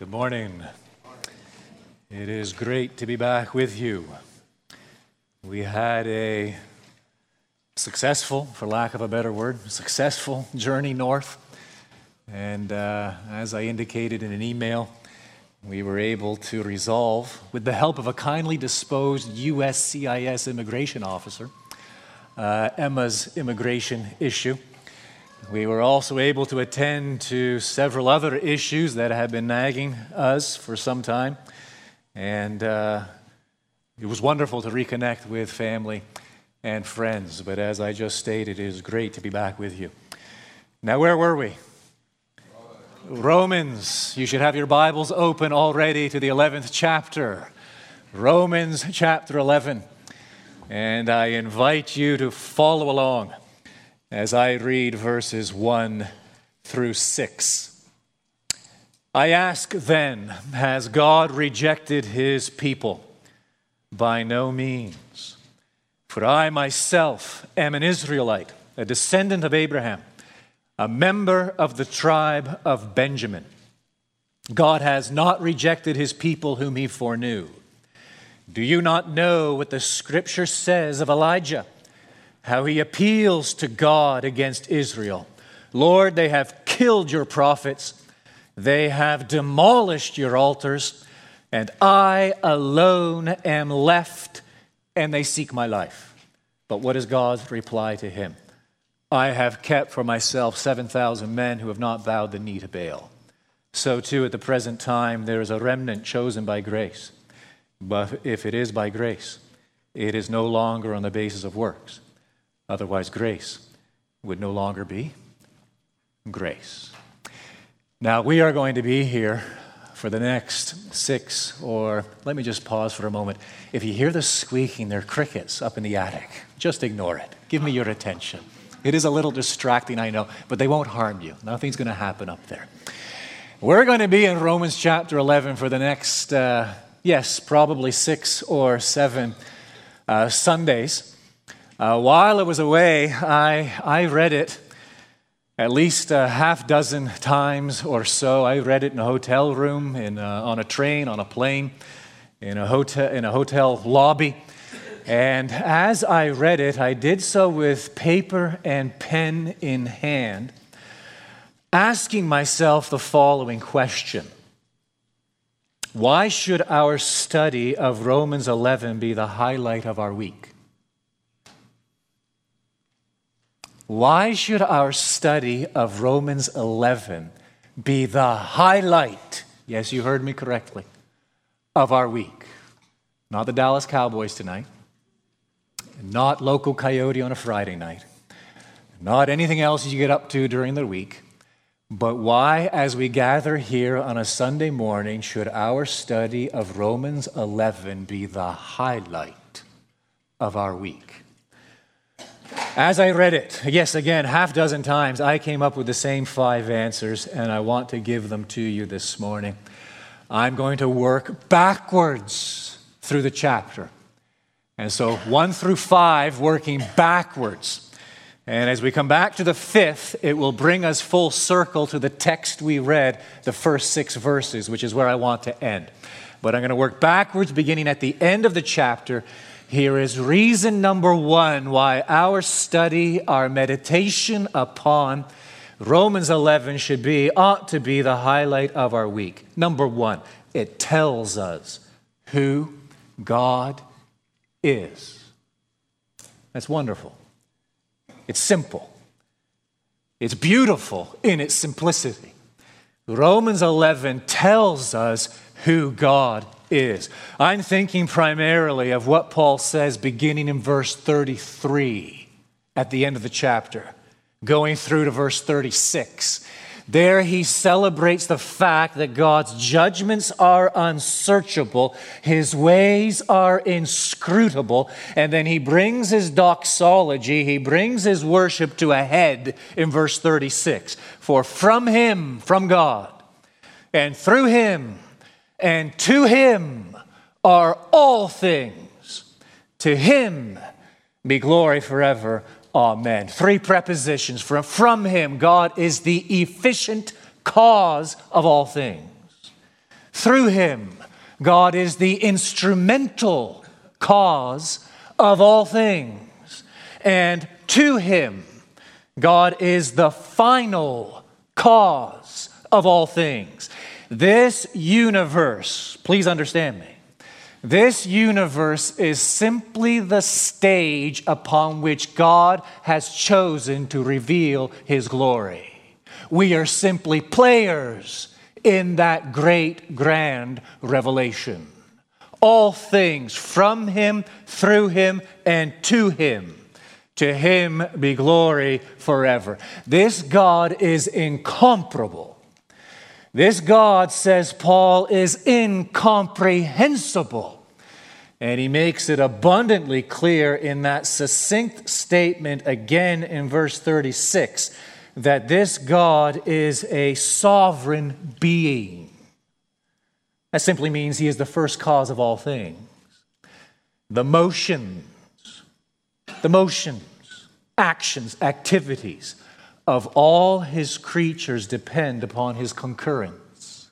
Good morning. It is great to be back with you. We had a successful, for lack of a better word, successful journey north. And uh, as I indicated in an email, we were able to resolve, with the help of a kindly disposed USCIS immigration officer, uh, Emma's immigration issue. We were also able to attend to several other issues that have been nagging us for some time. And uh, it was wonderful to reconnect with family and friends. But as I just stated, it is great to be back with you. Now, where were we? Romans. You should have your Bibles open already to the 11th chapter. Romans chapter 11. And I invite you to follow along as I read verses 1 through 6. I ask then, has God rejected his people? By no means. For I myself am an Israelite, a descendant of Abraham, a member of the tribe of Benjamin. God has not rejected his people whom he foreknew. Do you not know what the scripture says of Elijah? How he appeals to God against Israel. Lord, they have killed your prophets, they have demolished your altars, and I alone am left, and they seek my life. But what is God's reply to him? I have kept for myself 7,000 men who have not bowed the knee to Baal. So, too, at the present time, there is a remnant chosen by grace. But if it is by grace, it is no longer on the basis of works. Otherwise, grace would no longer be grace. Now, we are going to be here for the next six, or let me just pause for a moment. If you hear the squeaking, they're crickets up in the attic. Just ignore it. Give me your attention. It is a little distracting, I know, but they won't harm you. Nothing's going to happen up there. We're going to be in Romans chapter 11 for the next, uh, yes, probably six or seven uh, Sundays. Uh, while I was away, I, I read it at least a half dozen times or so. I read it in a hotel room, in a, on a train, on a plane, in a, hotel, in a hotel lobby. And as I read it, I did so with paper and pen in hand, asking myself the following question Why should our study of Romans 11 be the highlight of our week? Why should our study of Romans 11 be the highlight, yes, you heard me correctly, of our week? Not the Dallas Cowboys tonight, not local coyote on a Friday night, not anything else you get up to during the week, but why, as we gather here on a Sunday morning, should our study of Romans 11 be the highlight of our week? As I read it, yes, again, half dozen times, I came up with the same five answers, and I want to give them to you this morning. I'm going to work backwards through the chapter. And so, one through five, working backwards. And as we come back to the fifth, it will bring us full circle to the text we read, the first six verses, which is where I want to end. But I'm going to work backwards, beginning at the end of the chapter here is reason number one why our study, our meditation upon Romans 11 should be, ought to be the highlight of our week. Number one, it tells us who God is. That's wonderful. It's simple, it's beautiful in its simplicity. Romans 11 tells us who God is. I'm thinking primarily of what Paul says beginning in verse 33 at the end of the chapter, going through to verse 36. There he celebrates the fact that God's judgments are unsearchable, his ways are inscrutable, and then he brings his doxology, he brings his worship to a head in verse 36. For from him, from God, and through him, and to him are all things. To him be glory forever. Amen. Three prepositions. From, from him, God is the efficient cause of all things. Through him, God is the instrumental cause of all things. And to him, God is the final cause of all things. This universe, please understand me, this universe is simply the stage upon which God has chosen to reveal his glory. We are simply players in that great, grand revelation. All things from him, through him, and to him. To him be glory forever. This God is incomparable. This God, says Paul, is incomprehensible. And he makes it abundantly clear in that succinct statement again in verse 36 that this God is a sovereign being. That simply means he is the first cause of all things. The motions, the motions, actions, activities of all his creatures depend upon his concurrence.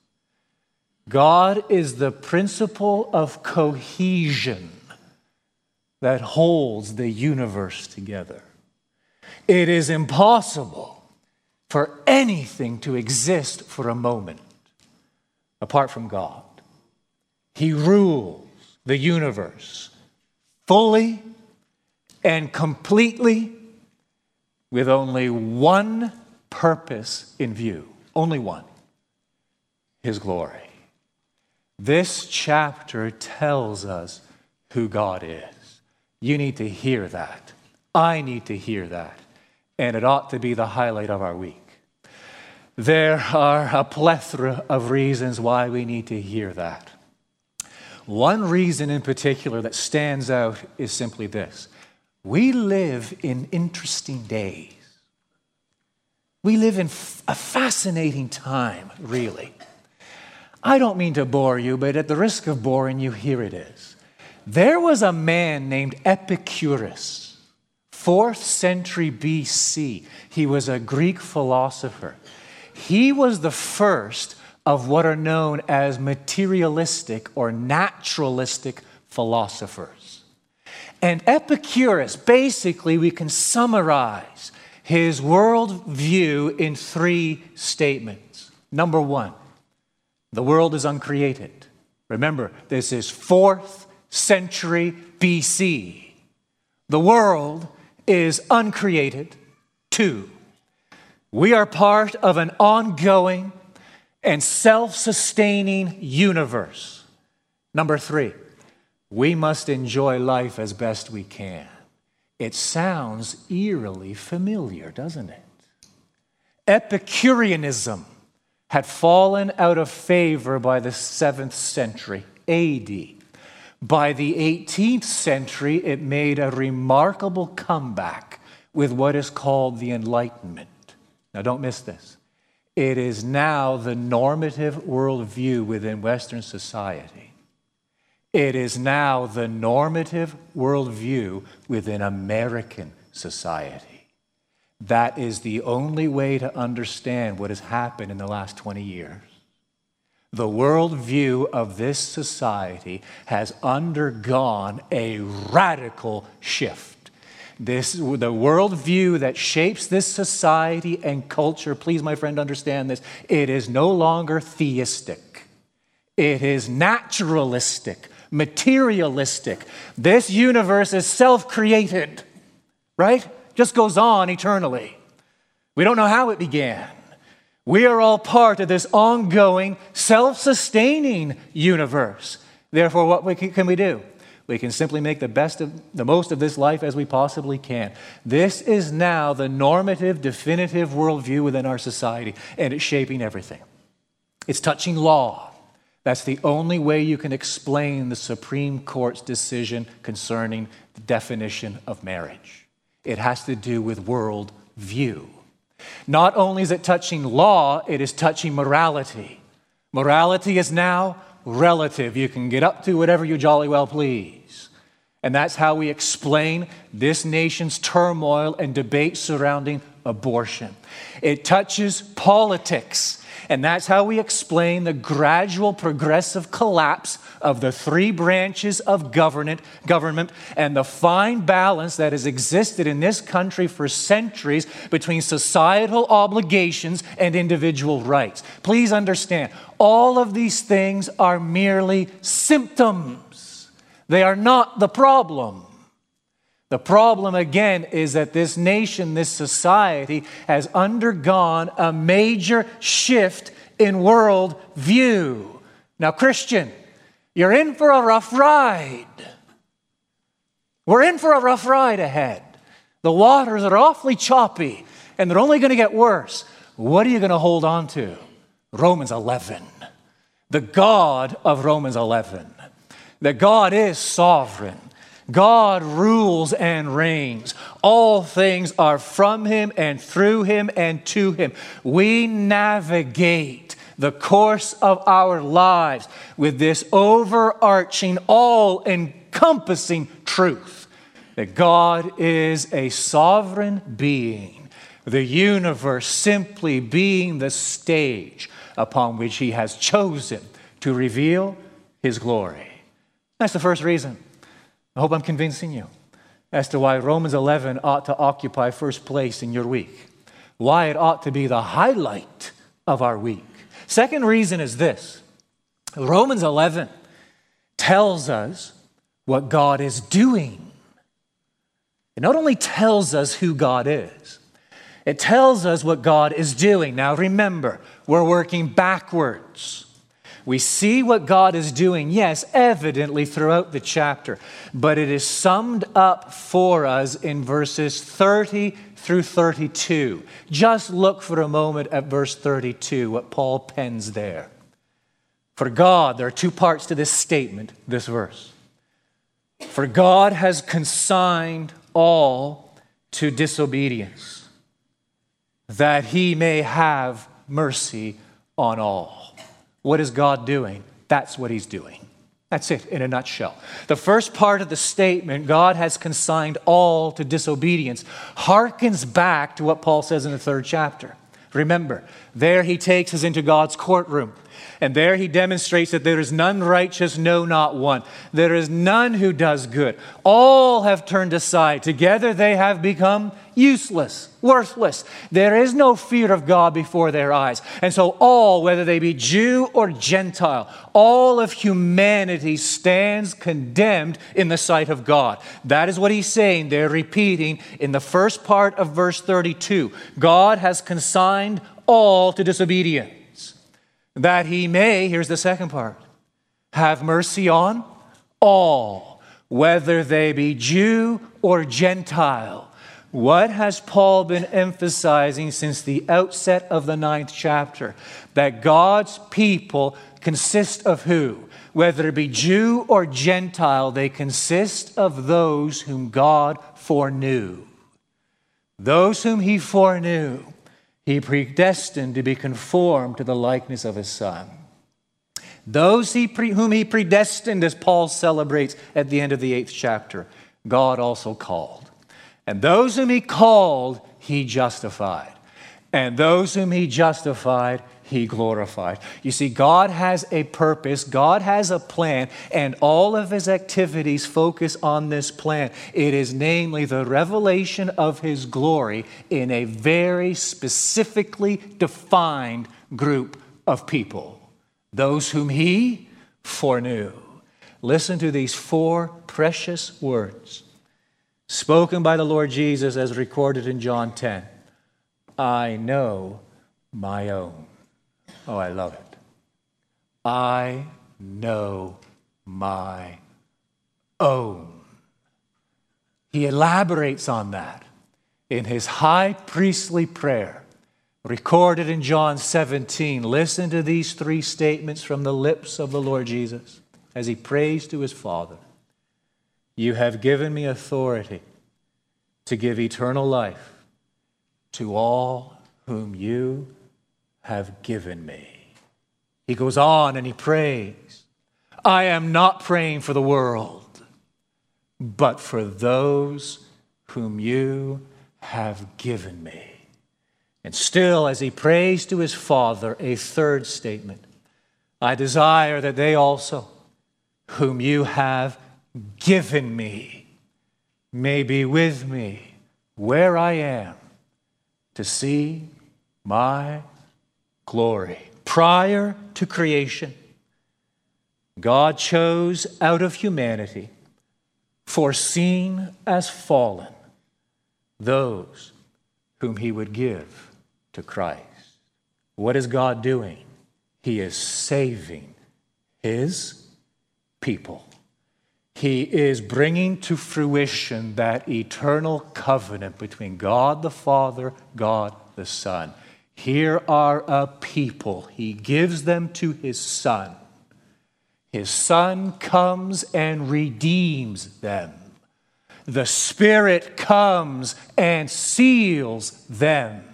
God is the principle of cohesion that holds the universe together. It is impossible for anything to exist for a moment apart from God. He rules the universe fully and completely with only one purpose in view, only one His glory. This chapter tells us who God is. You need to hear that. I need to hear that. And it ought to be the highlight of our week. There are a plethora of reasons why we need to hear that. One reason in particular that stands out is simply this we live in interesting days. We live in a fascinating time, really. I don't mean to bore you, but at the risk of boring you, here it is. There was a man named Epicurus, fourth century BC. He was a Greek philosopher. He was the first of what are known as materialistic or naturalistic philosophers. And Epicurus, basically, we can summarize his worldview in three statements. Number one, the world is uncreated. Remember, this is fourth century BC. The world is uncreated. Two, we are part of an ongoing and self sustaining universe. Number three, we must enjoy life as best we can. It sounds eerily familiar, doesn't it? Epicureanism had fallen out of favor by the 7th century AD. By the 18th century, it made a remarkable comeback with what is called the Enlightenment. Now, don't miss this. It is now the normative worldview within Western society. It is now the normative worldview within American society. That is the only way to understand what has happened in the last 20 years. The worldview of this society has undergone a radical shift. This, the worldview that shapes this society and culture, please, my friend, understand this. It is no longer theistic, it is naturalistic materialistic. This universe is self created, right? Just goes on eternally. We don't know how it began. We are all part of this ongoing, self sustaining universe. Therefore, what can we do? We can simply make the best of the most of this life as we possibly can. This is now the normative, definitive worldview within our society, and it's shaping everything. It's touching law. That's the only way you can explain the Supreme Court's decision concerning the definition of marriage. It has to do with world view. Not only is it touching law, it is touching morality. Morality is now relative. You can get up to whatever you jolly well please. And that's how we explain this nation's turmoil and debate surrounding abortion. It touches politics. And that's how we explain the gradual progressive collapse of the three branches of government, government and the fine balance that has existed in this country for centuries between societal obligations and individual rights. Please understand, all of these things are merely symptoms. They are not the problem. The problem, again, is that this nation, this society, has undergone a major shift in world view. Now, Christian, you're in for a rough ride. We're in for a rough ride ahead. The waters are awfully choppy, and they're only going to get worse. What are you going to hold on to? Romans 11. The God of Romans 11. That God is sovereign. God rules and reigns. All things are from him and through him and to him. We navigate the course of our lives with this overarching, all encompassing truth that God is a sovereign being, the universe simply being the stage upon which he has chosen to reveal his glory. That's the first reason. I hope I'm convincing you as to why Romans 11 ought to occupy first place in your week, why it ought to be the highlight of our week. Second reason is this Romans 11 tells us what God is doing. It not only tells us who God is, it tells us what God is doing. Now remember, we're working backwards. We see what God is doing, yes, evidently throughout the chapter, but it is summed up for us in verses 30 through 32. Just look for a moment at verse 32, what Paul pens there. For God, there are two parts to this statement, this verse. For God has consigned all to disobedience, that he may have mercy on all. What is God doing? That's what He's doing. That's it in a nutshell. The first part of the statement, God has consigned all to disobedience, harkens back to what Paul says in the third chapter. Remember, there he takes us into God's courtroom. And there he demonstrates that there is none righteous, no, not one. There is none who does good. All have turned aside. Together they have become useless, worthless. There is no fear of God before their eyes. And so, all, whether they be Jew or Gentile, all of humanity stands condemned in the sight of God. That is what he's saying. They're repeating in the first part of verse 32 God has consigned all to disobedience that he may, here's the second part, have mercy on all, whether they be Jew or Gentile. What has Paul been emphasizing since the outset of the ninth chapter? That God's people consist of who? Whether it be Jew or Gentile, they consist of those whom God foreknew. Those whom he foreknew he predestined to be conformed to the likeness of his Son. Those he pre- whom he predestined, as Paul celebrates at the end of the eighth chapter, God also called. And those whom he called, he justified. And those whom he justified, he glorified. You see, God has a purpose, God has a plan, and all of his activities focus on this plan. It is namely the revelation of his glory in a very specifically defined group of people those whom he foreknew. Listen to these four precious words spoken by the Lord Jesus as recorded in John 10 I know my own. Oh, I love it. I know my own. He elaborates on that in his high priestly prayer, recorded in John 17. Listen to these three statements from the lips of the Lord Jesus as he prays to his Father You have given me authority to give eternal life to all whom you have given me. He goes on and he prays, I am not praying for the world, but for those whom you have given me. And still, as he prays to his Father, a third statement I desire that they also, whom you have given me, may be with me where I am to see my glory. Prior to creation, God chose out of humanity, foreseen as fallen, those whom he would give to Christ. What is God doing? He is saving his people. He is bringing to fruition that eternal covenant between God the Father, God the Son. Here are a people. He gives them to his Son. His Son comes and redeems them. The Spirit comes and seals them.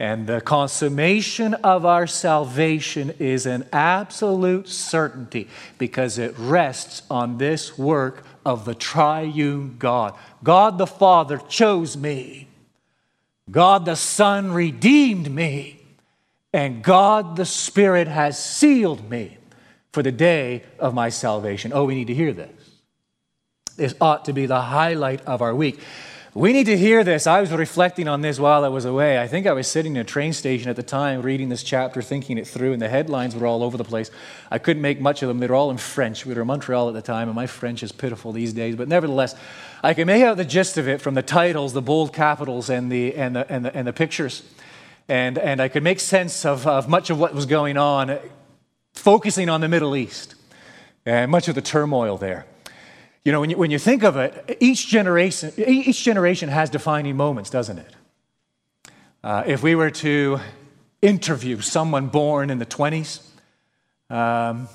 And the consummation of our salvation is an absolute certainty because it rests on this work of the triune God. God the Father chose me, God the Son redeemed me, and God the Spirit has sealed me for the day of my salvation. Oh, we need to hear this. This ought to be the highlight of our week. We need to hear this. I was reflecting on this while I was away. I think I was sitting in a train station at the time reading this chapter, thinking it through, and the headlines were all over the place. I couldn't make much of them. They were all in French. We were in Montreal at the time, and my French is pitiful these days. But nevertheless, I can make out the gist of it from the titles, the bold capitals, and the, and the, and the, and the pictures. And, and I could make sense of, of much of what was going on, focusing on the Middle East and much of the turmoil there. You know, when you, when you think of it, each generation, each generation has defining moments, doesn't it? Uh, if we were to interview someone born in the 20s, um,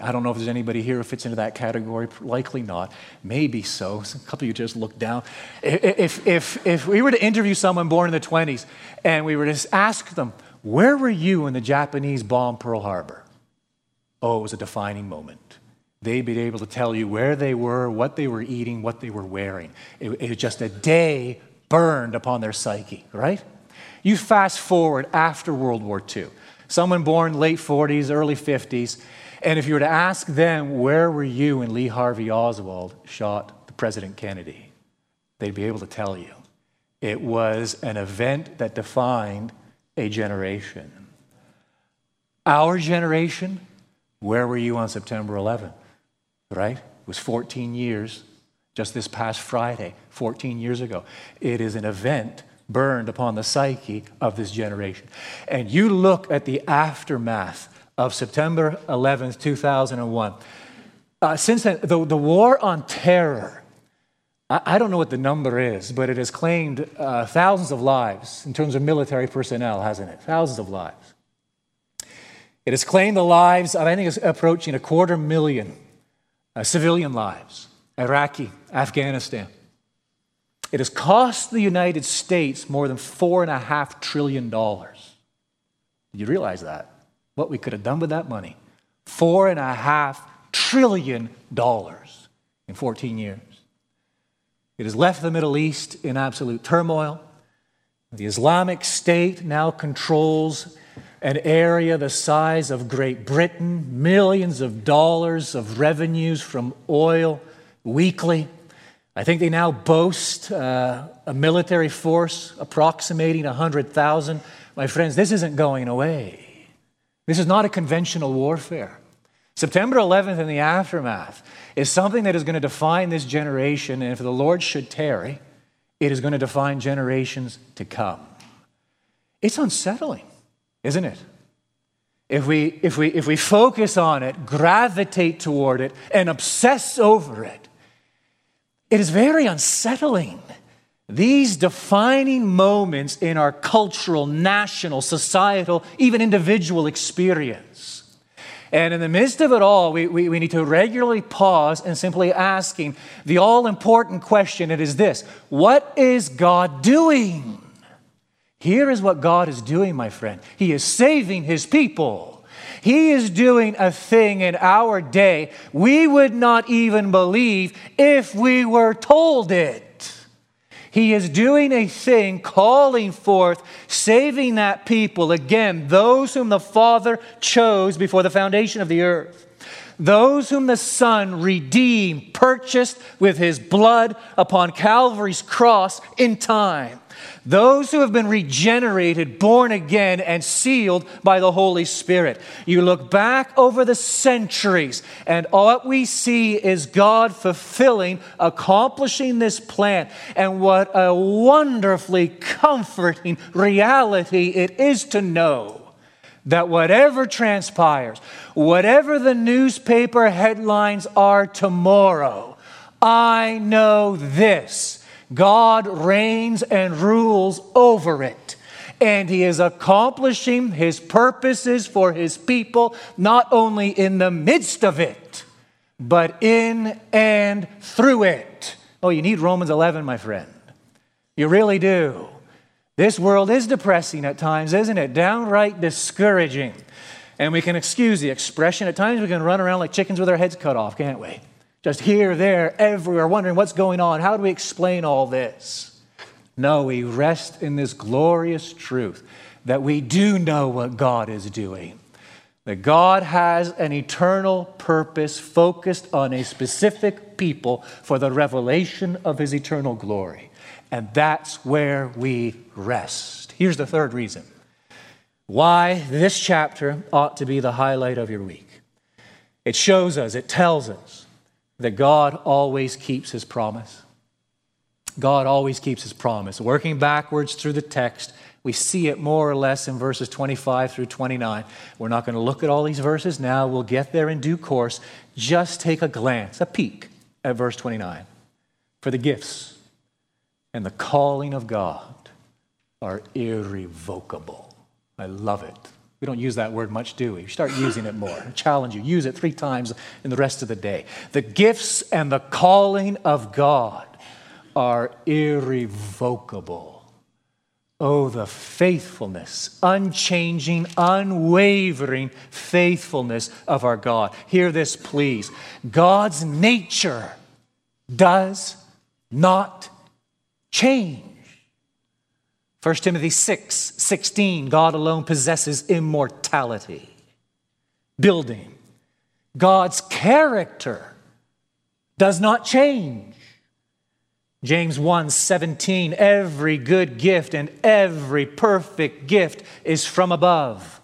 I don't know if there's anybody here who fits into that category. Likely not. Maybe so. A couple of you just looked down. If, if, if we were to interview someone born in the 20s and we were to ask them, Where were you when the Japanese bombed Pearl Harbor? Oh, it was a defining moment they'd be able to tell you where they were, what they were eating, what they were wearing. It, it was just a day burned upon their psyche, right? You fast forward after World War II, someone born late 40s, early 50s, and if you were to ask them, where were you when Lee Harvey Oswald shot the President Kennedy? They'd be able to tell you. It was an event that defined a generation. Our generation, where were you on September 11th? Right? It was 14 years, just this past Friday, 14 years ago. It is an event burned upon the psyche of this generation. And you look at the aftermath of September 11th, 2001. Uh, since then, the, the war on terror, I, don't know what the number is, but it has claimed uh, thousands of lives in terms of military personnel, hasn't it? Thousands of lives. It has claimed the lives of, I think it's approaching a quarter million uh, civilian lives, Iraqi, Afghanistan. It has cost the United States more than $4.5 trillion. Did you realize that? What we could have done with that money? $4.5 trillion in 14 years. It has left the Middle East in absolute turmoil. The Islamic State now controls an area the size of Great Britain, millions of dollars of revenues from oil weekly. I think they now boast uh, a military force approximating 100,000. My friends, this isn't going away. This is not a conventional warfare. September 11th and the aftermath is something that is going to define this generation, and if the Lord should tarry, it is going to define generations to come. It's unsettling isn't it? If we, if, we, if we focus on it, gravitate toward it, and obsess over it, it is very unsettling. These defining moments in our cultural, national, societal, even individual experience. And in the midst of it all, we, we, we need to regularly pause and simply asking the all important question it is this What is God doing? Here is what God is doing, my friend. He is saving his people. He is doing a thing in our day we would not even believe if we were told it. He is doing a thing, calling forth, saving that people, again, those whom the Father chose before the foundation of the earth. Those whom the Son redeemed, purchased with his blood upon Calvary's cross in time. Those who have been regenerated, born again, and sealed by the Holy Spirit. You look back over the centuries, and what we see is God fulfilling, accomplishing this plan. And what a wonderfully comforting reality it is to know that whatever transpires, whatever the newspaper headlines are tomorrow, I know this God reigns and rules over it. And he is accomplishing his purposes for his people, not only in the midst of it, but in and through it. Oh, you need Romans 11, my friend. You really do. This world is depressing at times, isn't it? Downright discouraging. And we can excuse the expression. At times we can run around like chickens with our heads cut off, can't we? Just here, there, everywhere, wondering what's going on. How do we explain all this? No, we rest in this glorious truth that we do know what God is doing. That God has an eternal purpose focused on a specific people for the revelation of his eternal glory. And that's where we rest. Here's the third reason why this chapter ought to be the highlight of your week. It shows us, it tells us that God always keeps his promise. God always keeps his promise. Working backwards through the text, we see it more or less in verses 25 through 29. We're not going to look at all these verses now. We'll get there in due course. Just take a glance, a peek at verse 29. For the gifts and the calling of God are irrevocable. I love it. We don't use that word much, do we? Start using it more. I challenge you. Use it three times in the rest of the day. The gifts and the calling of God are irrevocable. Oh, the faithfulness, unchanging, unwavering faithfulness of our God. Hear this, please. God's nature does not change. 1 Timothy 6 16, God alone possesses immortality. Building. God's character does not change. James 1 17, every good gift and every perfect gift is from above,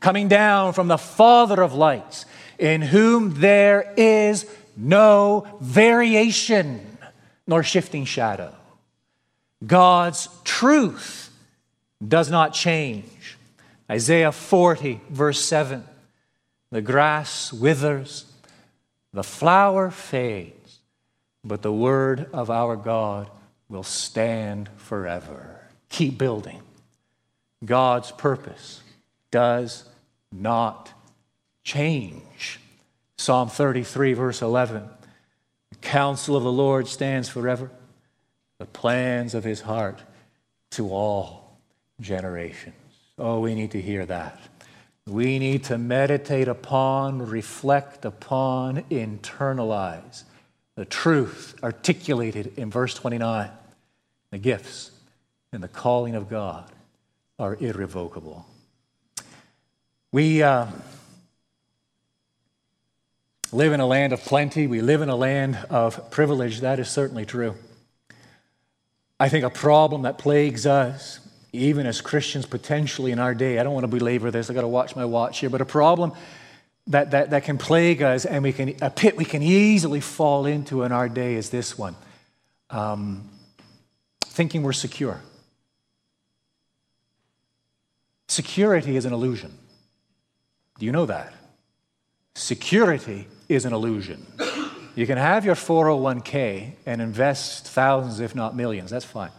coming down from the Father of lights, in whom there is no variation nor shifting shadow. God's truth does not change. Isaiah 40, verse 7 The grass withers, the flower fades, but the word of our God will stand forever. Keep building. God's purpose does not change. Psalm 33, verse 11 The counsel of the Lord stands forever the plans of his heart to all generations. Oh, we need to hear that. We need to meditate upon, reflect upon, internalize the truth articulated in verse 29. The gifts and the calling of God are irrevocable. We uh, live in a land of plenty, we live in a land of privilege. That is certainly true. I think a problem that plagues us, even as Christians potentially in our day, I don't want to belabor this, I've got to watch my watch here, but a problem that, that, that can plague us and we can, a pit we can easily fall into in our day is this one um, thinking we're secure. Security is an illusion. Do you know that? Security is an illusion. You can have your 401k and invest thousands, if not millions. That's fine.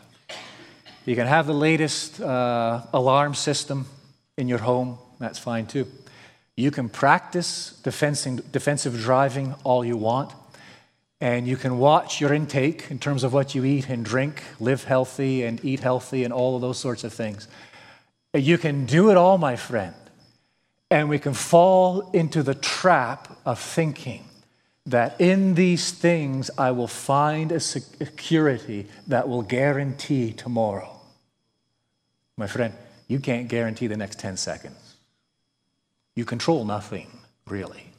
You can have the latest uh, alarm system in your home. That's fine too. You can practice defensive driving all you want. And you can watch your intake in terms of what you eat and drink, live healthy and eat healthy, and all of those sorts of things. You can do it all, my friend. And we can fall into the trap of thinking that in these things I will find a security that will guarantee tomorrow. My friend, you can't guarantee the next 10 seconds. You control nothing, really.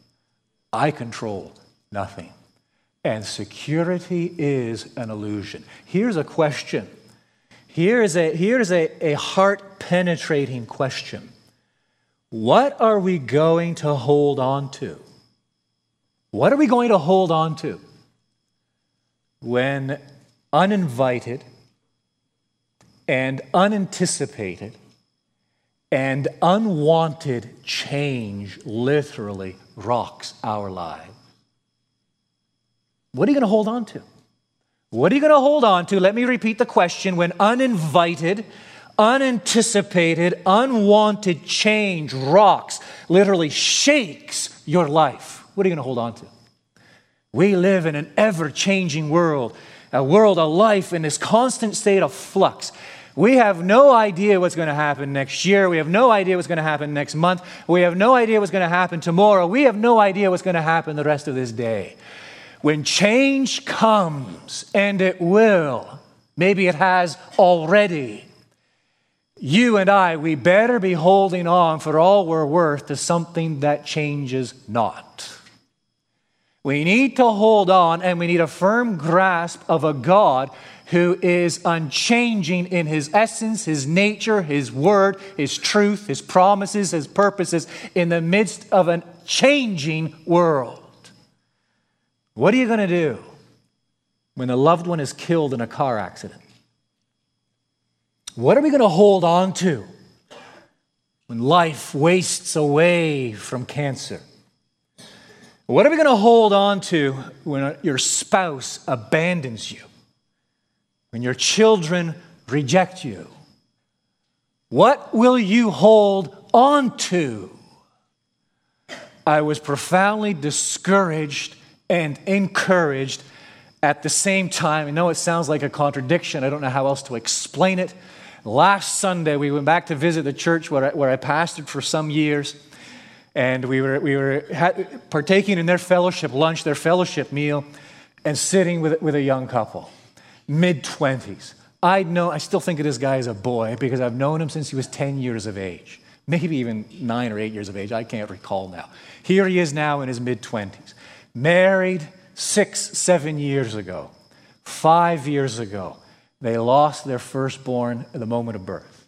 I control nothing. And security is an illusion. Here's a question. Here is a, here is a, a heart penetrating question. What are we going to hold on to? What are we going to hold on to when uninvited and unanticipated and unwanted change literally rocks our lives. What are you going to hold on to? What are you going to hold on to? Let me repeat the question. When uninvited, unanticipated, unwanted change rocks, literally shakes your life, what are you going to hold on to? We live in an ever changing world, a world, a life in this constant state of flux. We have no idea what's going to happen next year. We have no idea what's going to happen next month. We have no idea what's going to happen tomorrow. We have no idea what's going to happen the rest of this day. When change comes, and it will, maybe it has already, you and I, we better be holding on for all we're worth to something that changes not. We need to hold on and we need a firm grasp of a God who is unchanging in his essence, his nature, his word, his truth, his promises, his purposes in the midst of a changing world. What are you going to do when a loved one is killed in a car accident? What are we going to hold on to when life wastes away from cancer? What are we going to hold on to when your spouse abandons you? when your children reject you? What will you hold on to? I was profoundly discouraged and encouraged at the same time. I know it sounds like a contradiction. I don't know how else to explain it. Last Sunday, we went back to visit the church where I, where I pastored for some years. And we were, we were partaking in their fellowship lunch, their fellowship meal, and sitting with, with a young couple mid 20s. I know, I still think of this guy as a boy because I've known him since he was 10 years of age, maybe even nine or eight years of age. I can't recall now. Here he is now in his mid 20s, married six, seven years ago. Five years ago, they lost their firstborn at the moment of birth.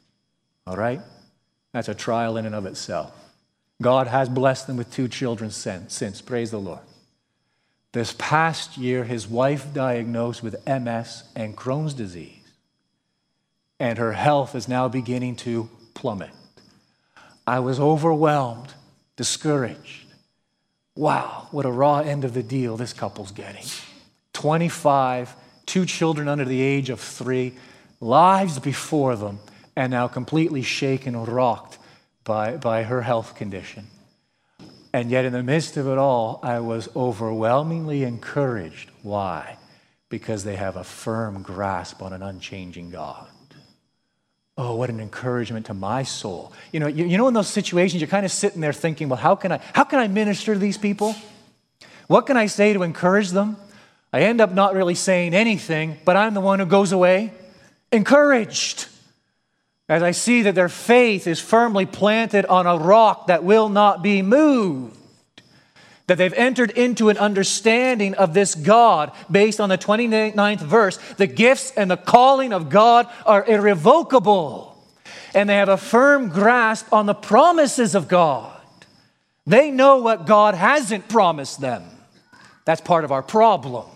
All right? That's a trial in and of itself. God has blessed them with two children since. Praise the Lord. This past year, his wife diagnosed with MS and Crohn's disease, and her health is now beginning to plummet. I was overwhelmed, discouraged. Wow, what a raw end of the deal this couple's getting. 25, two children under the age of three, lives before them, and now completely shaken, rocked by, by her health condition. And yet, in the midst of it all, I was overwhelmingly encouraged. Why? Because they have a firm grasp on an unchanging God. Oh, what an encouragement to my soul. You know, you, you know, in those situations, you're kind of sitting there thinking, well, how can, I, how can I minister to these people? What can I say to encourage them? I end up not really saying anything, but I'm the one who goes away encouraged as I see that their faith is firmly planted on a rock that will not be moved. That they've entered into an understanding of this God based on the 29th verse. The gifts and the calling of God are irrevocable, and they have a firm grasp on the promises of God. They know what God hasn't promised them. That's part of our problem.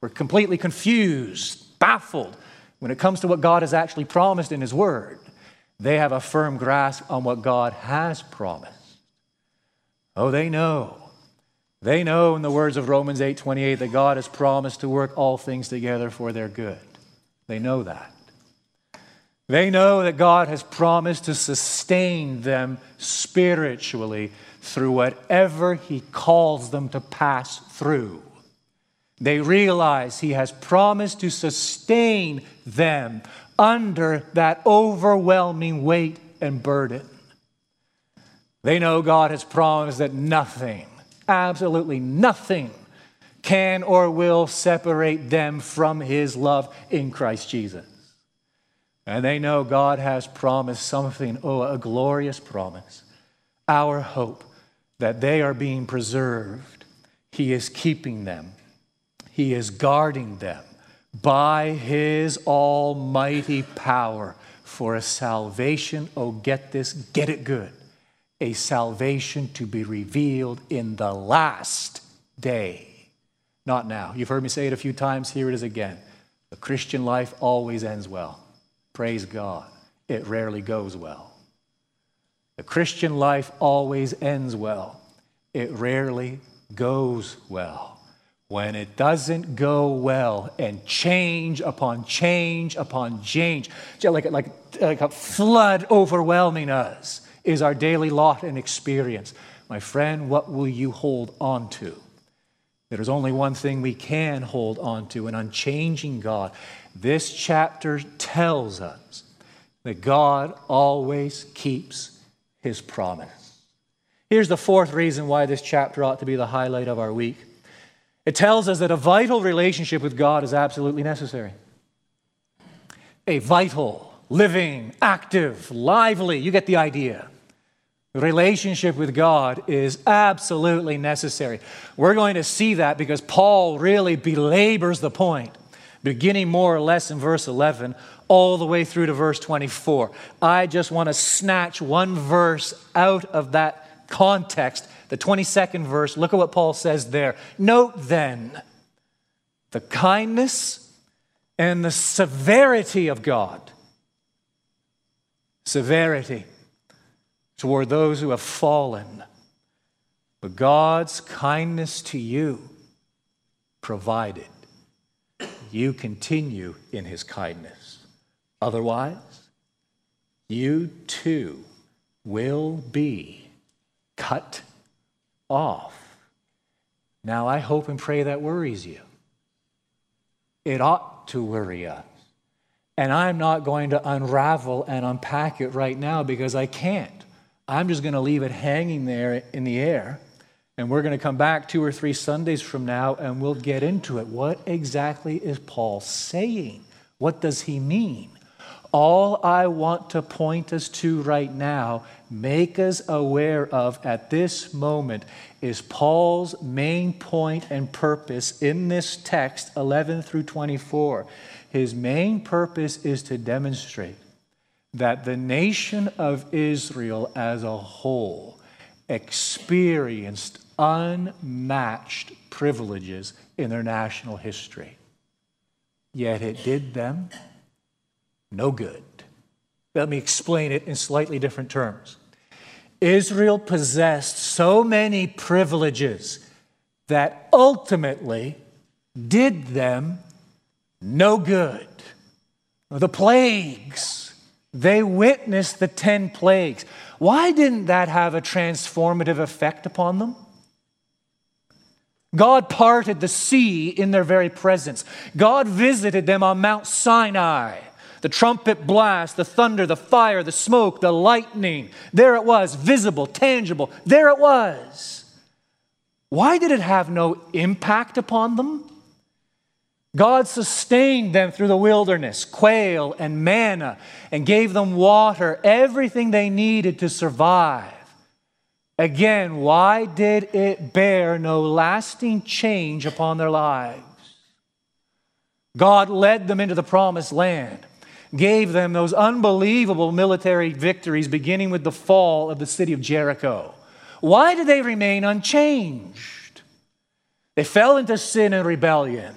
We're completely confused, baffled when it comes to what God has actually promised in His Word. They have a firm grasp on what God has promised. Oh, they know. They know in the words of Romans 8:28 that God has promised to work all things together for their good. They know that. They know that God has promised to sustain them spiritually through whatever He calls them to pass through. They realize He has promised to sustain them under that overwhelming weight and burden. They know God has promised that nothing, absolutely nothing, can or will separate them from his love in Christ Jesus. And they know God has promised something, oh, a glorious promise. Our hope that they are being preserved. He is keeping them, He is guarding them by His almighty power for a salvation. Oh, get this, get it good. A salvation to be revealed in the last day. Not now. You've heard me say it a few times. Here it is again. The Christian life always ends well. Praise God. It rarely goes well. The Christian life always ends well. It rarely goes well. When it doesn't go well and change upon change upon change, like, like, like a flood overwhelming us, is our daily lot and experience. My friend, what will you hold on to? There is only one thing we can hold on to an unchanging God. This chapter tells us that God always keeps his promise. Here's the fourth reason why this chapter ought to be the highlight of our week it tells us that a vital relationship with God is absolutely necessary. A vital, living, active, lively, you get the idea relationship with God is absolutely necessary. We're going to see that because Paul really belabors the point, beginning more or less in verse 11 all the way through to verse 24. I just want to snatch one verse out of that context, the 22nd verse. Look at what Paul says there. Note then the kindness and the severity of God. Severity toward those who have fallen. But God's kindness to you provided you continue in his kindness. Otherwise, you too will be cut off. Now, I hope and pray that worries you. It ought to worry us. And I'm not going to unravel and unpack it right now because I can't. I'm just going to leave it hanging there in the air. And we're going to come back two or three Sundays from now and we'll get into it. What exactly is Paul saying? What does he mean? All I want to point us to right now, make us aware of at this moment, is Paul's main point and purpose in this text, 11 through 24. His main purpose is to demonstrate that the nation of Israel as a whole experienced unmatched privileges in their national history. Yet it did them no good. Let me explain it in slightly different terms. Israel possessed so many privileges that ultimately did them no good. The plagues, they witnessed the 10 plagues. Why didn't that have a transformative effect upon them? God parted the sea in their very presence. God visited them on Mount Sinai. The trumpet blast, the thunder, the fire, the smoke, the lightning. There it was, visible, tangible. There it was. Why did it have no impact upon them? God sustained them through the wilderness, quail and manna, and gave them water, everything they needed to survive. Again, why did it bear no lasting change upon their lives? God led them into the promised land, gave them those unbelievable military victories, beginning with the fall of the city of Jericho. Why did they remain unchanged? They fell into sin and rebellion.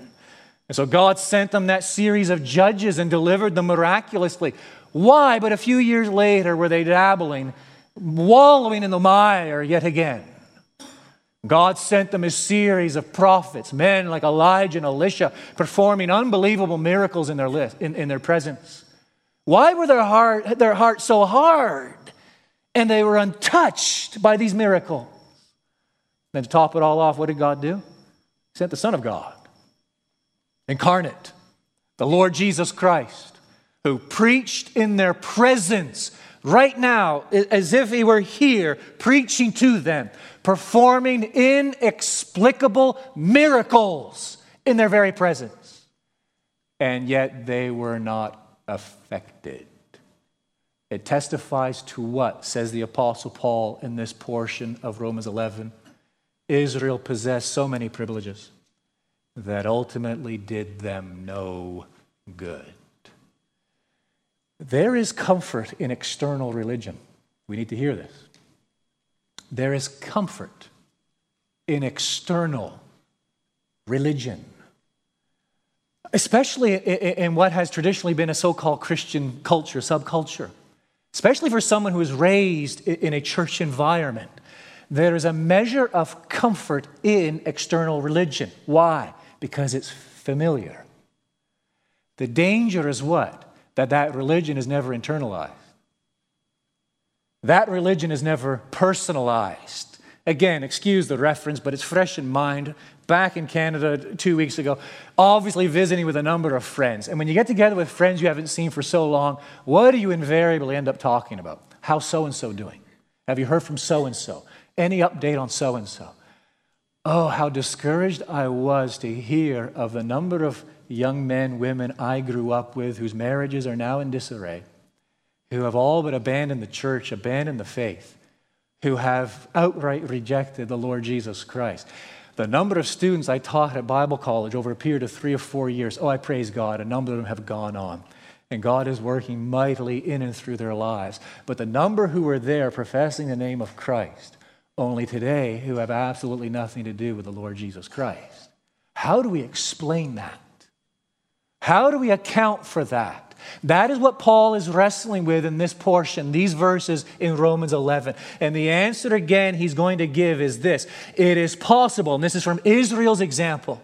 And so God sent them that series of judges and delivered them miraculously. Why? But a few years later, were they dabbling, wallowing in the mire yet again? God sent them a series of prophets, men like Elijah and Elisha, performing unbelievable miracles in their, list, in, in their presence. Why were their, heart, their hearts so hard? And they were untouched by these miracles. Then to top it all off, what did God do? He sent the Son of God incarnate, the Lord Jesus Christ, who preached in their presence right now, as if he were here preaching to them, performing inexplicable miracles in their very presence. And yet they were not affected. It testifies to what, says the Apostle Paul in this portion of Romans 11? Israel possessed so many privileges that ultimately did them no good. There is comfort in external religion. We need to hear this. There is comfort in external religion, especially in what has traditionally been a so called Christian culture, subculture, especially for someone who is raised in a church environment. There is a measure of comfort in external religion. Why? Because it's familiar. The danger is what? That that religion is never internalized. That religion is never personalized. Again, excuse the reference, but it's fresh in mind. Back in Canada two weeks ago, obviously visiting with a number of friends. And when you get together with friends you haven't seen for so long, what do you invariably end up talking about? How so and so doing? Have you heard from so and so? Any update on so and so? Oh, how discouraged I was to hear of the number of young men, women I grew up with whose marriages are now in disarray, who have all but abandoned the church, abandoned the faith, who have outright rejected the Lord Jesus Christ. The number of students I taught at Bible college over a period of three or four years, oh, I praise God, a number of them have gone on. And God is working mightily in and through their lives. But the number who were there professing the name of Christ, only today, who have absolutely nothing to do with the Lord Jesus Christ. How do we explain that? How do we account for that? That is what Paul is wrestling with in this portion, these verses in Romans 11. And the answer again he's going to give is this It is possible, and this is from Israel's example,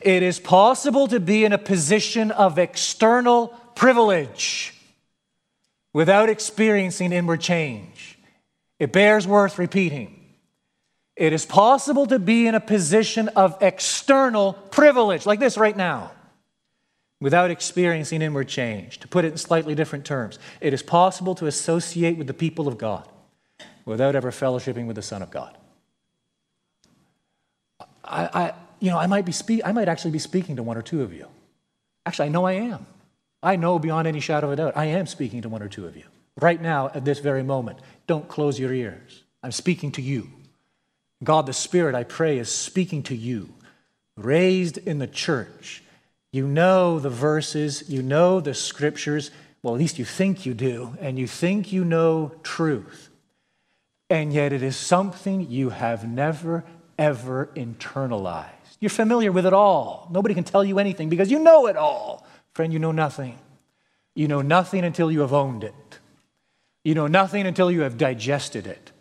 it is possible to be in a position of external privilege without experiencing inward change. It bears worth repeating. It is possible to be in a position of external privilege, like this right now, without experiencing inward change. To put it in slightly different terms, it is possible to associate with the people of God without ever fellowshipping with the Son of God. I, I you know, I might, be speak, I might actually be speaking to one or two of you. Actually, I know I am. I know beyond any shadow of a doubt, I am speaking to one or two of you. Right now, at this very moment, don't close your ears. I'm speaking to you. God the Spirit, I pray, is speaking to you, raised in the church. You know the verses, you know the scriptures. Well, at least you think you do, and you think you know truth. And yet it is something you have never, ever internalized. You're familiar with it all. Nobody can tell you anything because you know it all. Friend, you know nothing. You know nothing until you have owned it. You know nothing until you have digested it.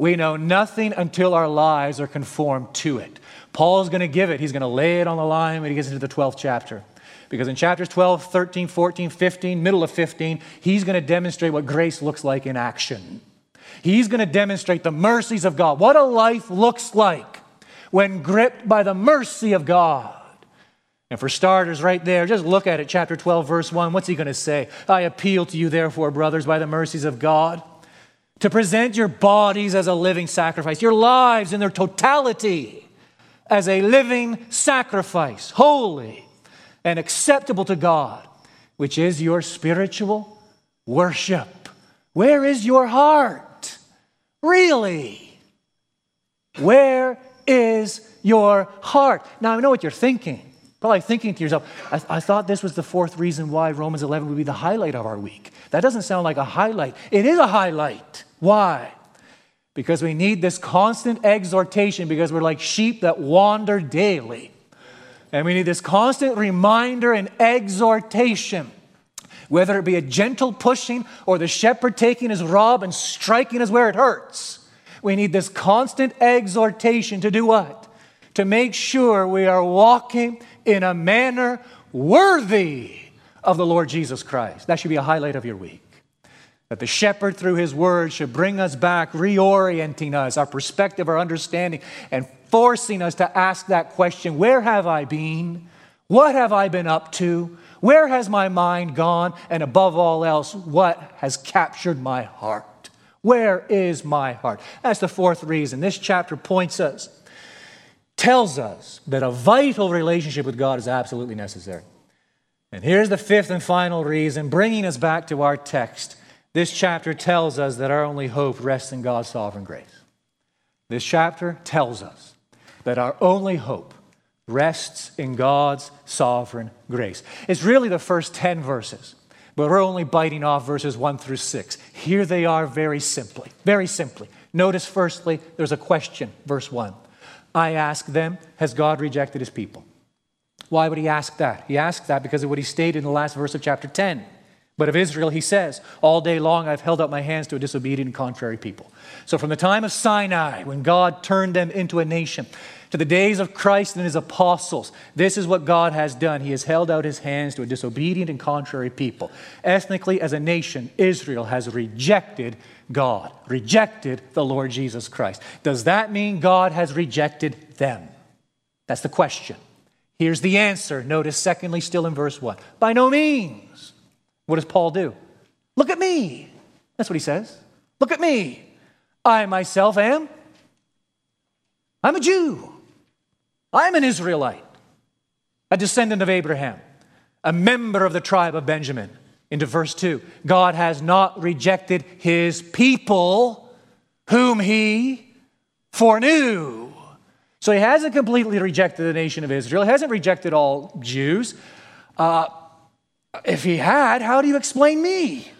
We know nothing until our lives are conformed to it. Paul's going to give it. He's going to lay it on the line when he gets into the 12th chapter. Because in chapters 12, 13, 14, 15, middle of 15, he's going to demonstrate what grace looks like in action. He's going to demonstrate the mercies of God, what a life looks like when gripped by the mercy of God. And for starters, right there, just look at it, chapter 12, verse 1. What's he going to say? I appeal to you, therefore, brothers, by the mercies of God to present your bodies as a living sacrifice, your lives in their totality as a living sacrifice, holy and acceptable to God, which is your spiritual worship. Where is your heart? Really? Where is your heart? Now, I know what you're thinking. Probably thinking to yourself, I, I, thought this was the fourth reason why Romans 11 would be the highlight of our week. That doesn't sound like a highlight. It is a highlight. Why? Because we need this constant exhortation because we're like sheep that wander daily. And we need this constant reminder and exhortation, whether it be a gentle pushing or the shepherd taking his rod and striking us where it hurts. We need this constant exhortation to do what? To make sure we are walking in a manner worthy of the Lord Jesus Christ. That should be a highlight of your week. That the shepherd, through his word, should bring us back, reorienting us, our perspective, our understanding, and forcing us to ask that question Where have I been? What have I been up to? Where has my mind gone? And above all else, what has captured my heart? Where is my heart? That's the fourth reason. This chapter points us, tells us that a vital relationship with God is absolutely necessary. And here's the fifth and final reason, bringing us back to our text. This chapter tells us that our only hope rests in God's sovereign grace. This chapter tells us that our only hope rests in God's sovereign grace. It's really the first 10 verses, but we're only biting off verses 1 through 6. Here they are very simply. Very simply. Notice, firstly, there's a question, verse 1. I ask them, has God rejected his people? Why would he ask that? He asked that because of what he stated in the last verse of chapter 10. But of Israel, he says, All day long I've held out my hands to a disobedient and contrary people. So from the time of Sinai, when God turned them into a nation, to the days of Christ and his apostles, this is what God has done. He has held out his hands to a disobedient and contrary people. Ethnically, as a nation, Israel has rejected God, rejected the Lord Jesus Christ. Does that mean God has rejected them? That's the question. Here's the answer. Notice, secondly, still in verse 1. By no means. What does Paul do? Look at me. That's what he says. Look at me. I myself am. I'm a Jew. I'm an Israelite, a descendant of Abraham, a member of the tribe of Benjamin. Into verse 2 God has not rejected his people whom he foreknew. So he hasn't completely rejected the nation of Israel, he hasn't rejected all Jews. Uh, if he had, how do you explain me?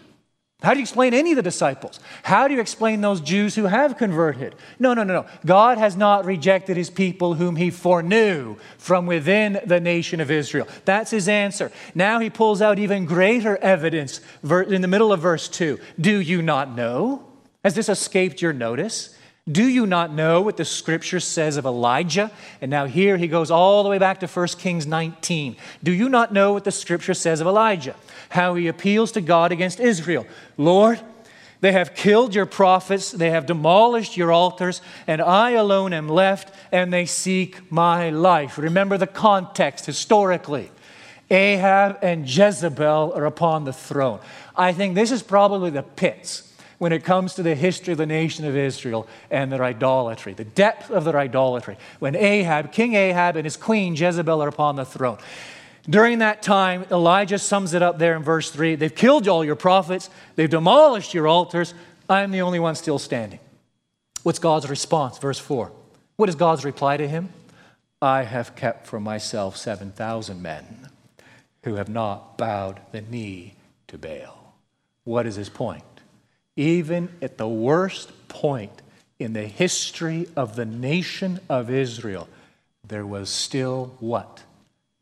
How do you explain any of the disciples? How do you explain those Jews who have converted? No, no, no, no. God has not rejected his people whom he foreknew from within the nation of Israel. That's his answer. Now he pulls out even greater evidence in the middle of verse 2. Do you not know? Has this escaped your notice? Do you not know what the scripture says of Elijah? And now here he goes all the way back to 1 Kings 19. Do you not know what the scripture says of Elijah? How he appeals to God against Israel. Lord, they have killed your prophets, they have demolished your altars, and I alone am left, and they seek my life. Remember the context historically. Ahab and Jezebel are upon the throne. I think this is probably the pits when it comes to the history of the nation of Israel and their idolatry, the depth of their idolatry. When Ahab, King Ahab, and his queen Jezebel are upon the throne. During that time, Elijah sums it up there in verse 3 They've killed all your prophets, they've demolished your altars. I'm the only one still standing. What's God's response? Verse 4. What is God's reply to him? I have kept for myself 7,000 men who have not bowed the knee to Baal. What is his point? even at the worst point in the history of the nation of Israel, there was still what?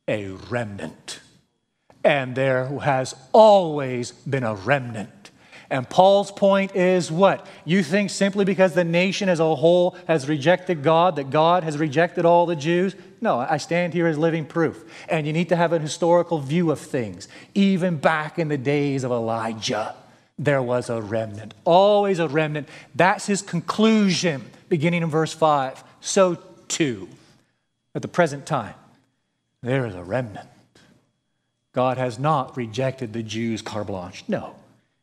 A remnant. And there has always been a remnant. And Paul's point is what? You think simply because the nation as a whole has rejected God, that God has rejected all the Jews? No, I stand here as living proof. And you need to have a historical view of things, even back in the days of Elijah there was a remnant. Always a remnant. That's his conclusion, beginning in verse 5. So too, at the present time, there is a remnant. God has not rejected the Jews carte blanche. No.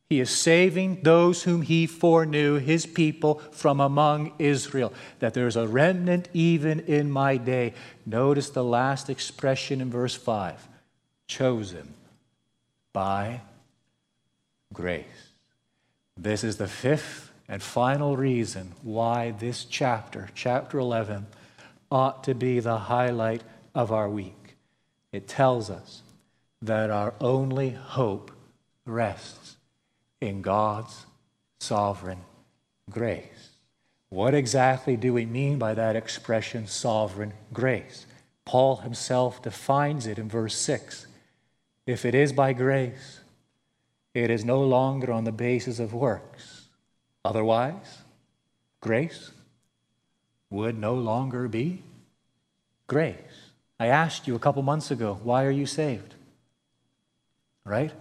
He is saving those whom he foreknew, his people, from among Israel. That there's a remnant even in my day. Notice the last expression in verse 5 chosen by grace. This is the fifth and final reason why this chapter, chapter 11, ought to be the highlight of our week. It tells us that our only hope rests in God's sovereign grace. What exactly do we mean by that expression, sovereign grace? Paul himself defines it in verse 6. If it is by grace, it is no longer on the basis of works. Otherwise, grace would no longer be grace. I asked you a couple months ago, why are you saved? Right?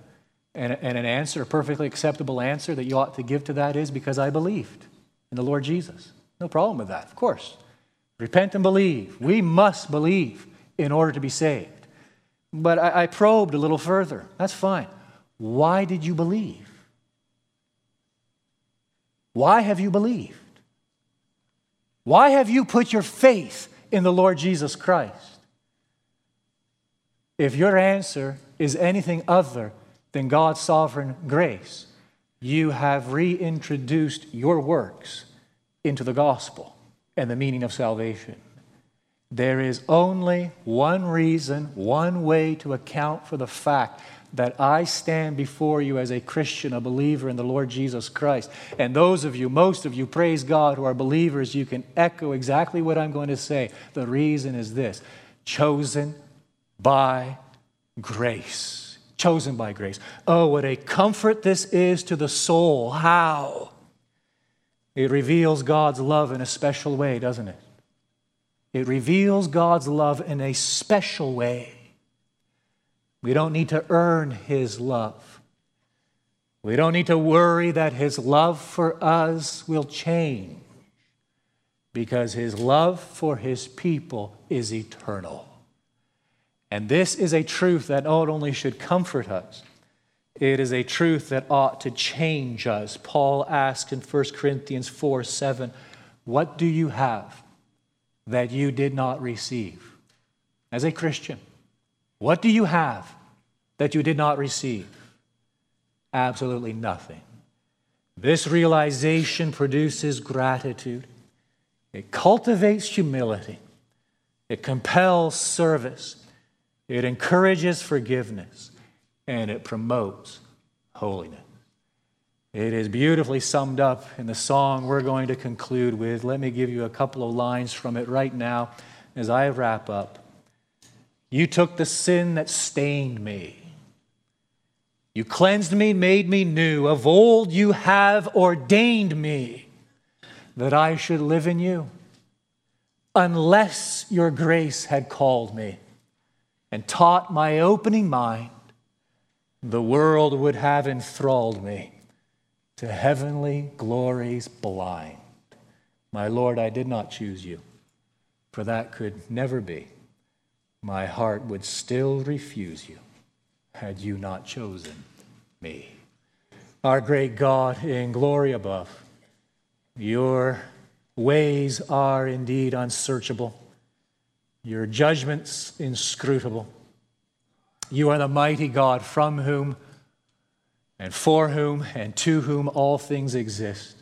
And, and an answer, a perfectly acceptable answer that you ought to give to that is because I believed in the Lord Jesus. No problem with that, of course. Repent and believe. We must believe in order to be saved. But I, I probed a little further. That's fine. Why did you believe? Why have you believed? Why have you put your faith in the Lord Jesus Christ? If your answer is anything other than God's sovereign grace, you have reintroduced your works into the gospel and the meaning of salvation. There is only one reason, one way to account for the fact that I stand before you as a Christian, a believer in the Lord Jesus Christ. And those of you, most of you, praise God, who are believers, you can echo exactly what I'm going to say. The reason is this chosen by grace. Chosen by grace. Oh, what a comfort this is to the soul. How? It reveals God's love in a special way, doesn't it? It reveals God's love in a special way. We don't need to earn His love. We don't need to worry that His love for us will change because His love for His people is eternal. And this is a truth that not only should comfort us, it is a truth that ought to change us. Paul asked in 1 Corinthians 4 7, What do you have that you did not receive? As a Christian, what do you have that you did not receive? Absolutely nothing. This realization produces gratitude, it cultivates humility, it compels service, it encourages forgiveness and it promotes holiness. It is beautifully summed up in the song we're going to conclude with. Let me give you a couple of lines from it right now as I wrap up. You took the sin that stained me. You cleansed me, made me new. Of old you have ordained me that I should live in you, unless your grace had called me and taught my opening mind the world would have enthralled me to heavenly glories blind. My Lord, I did not choose you, for that could never be. My heart would still refuse you had you not chosen me. Our great God in glory above, your ways are indeed unsearchable, your judgments inscrutable. You are the mighty God from whom and for whom and to whom all things exist.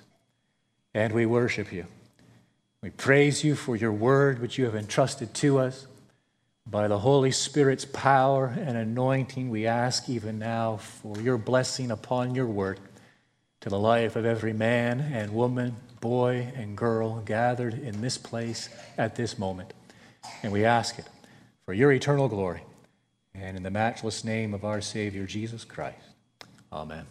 And we worship you. We praise you for your word, which you have entrusted to us. By the Holy Spirit's power and anointing, we ask even now for your blessing upon your word to the life of every man and woman, boy and girl gathered in this place at this moment. And we ask it for your eternal glory and in the matchless name of our Savior, Jesus Christ. Amen.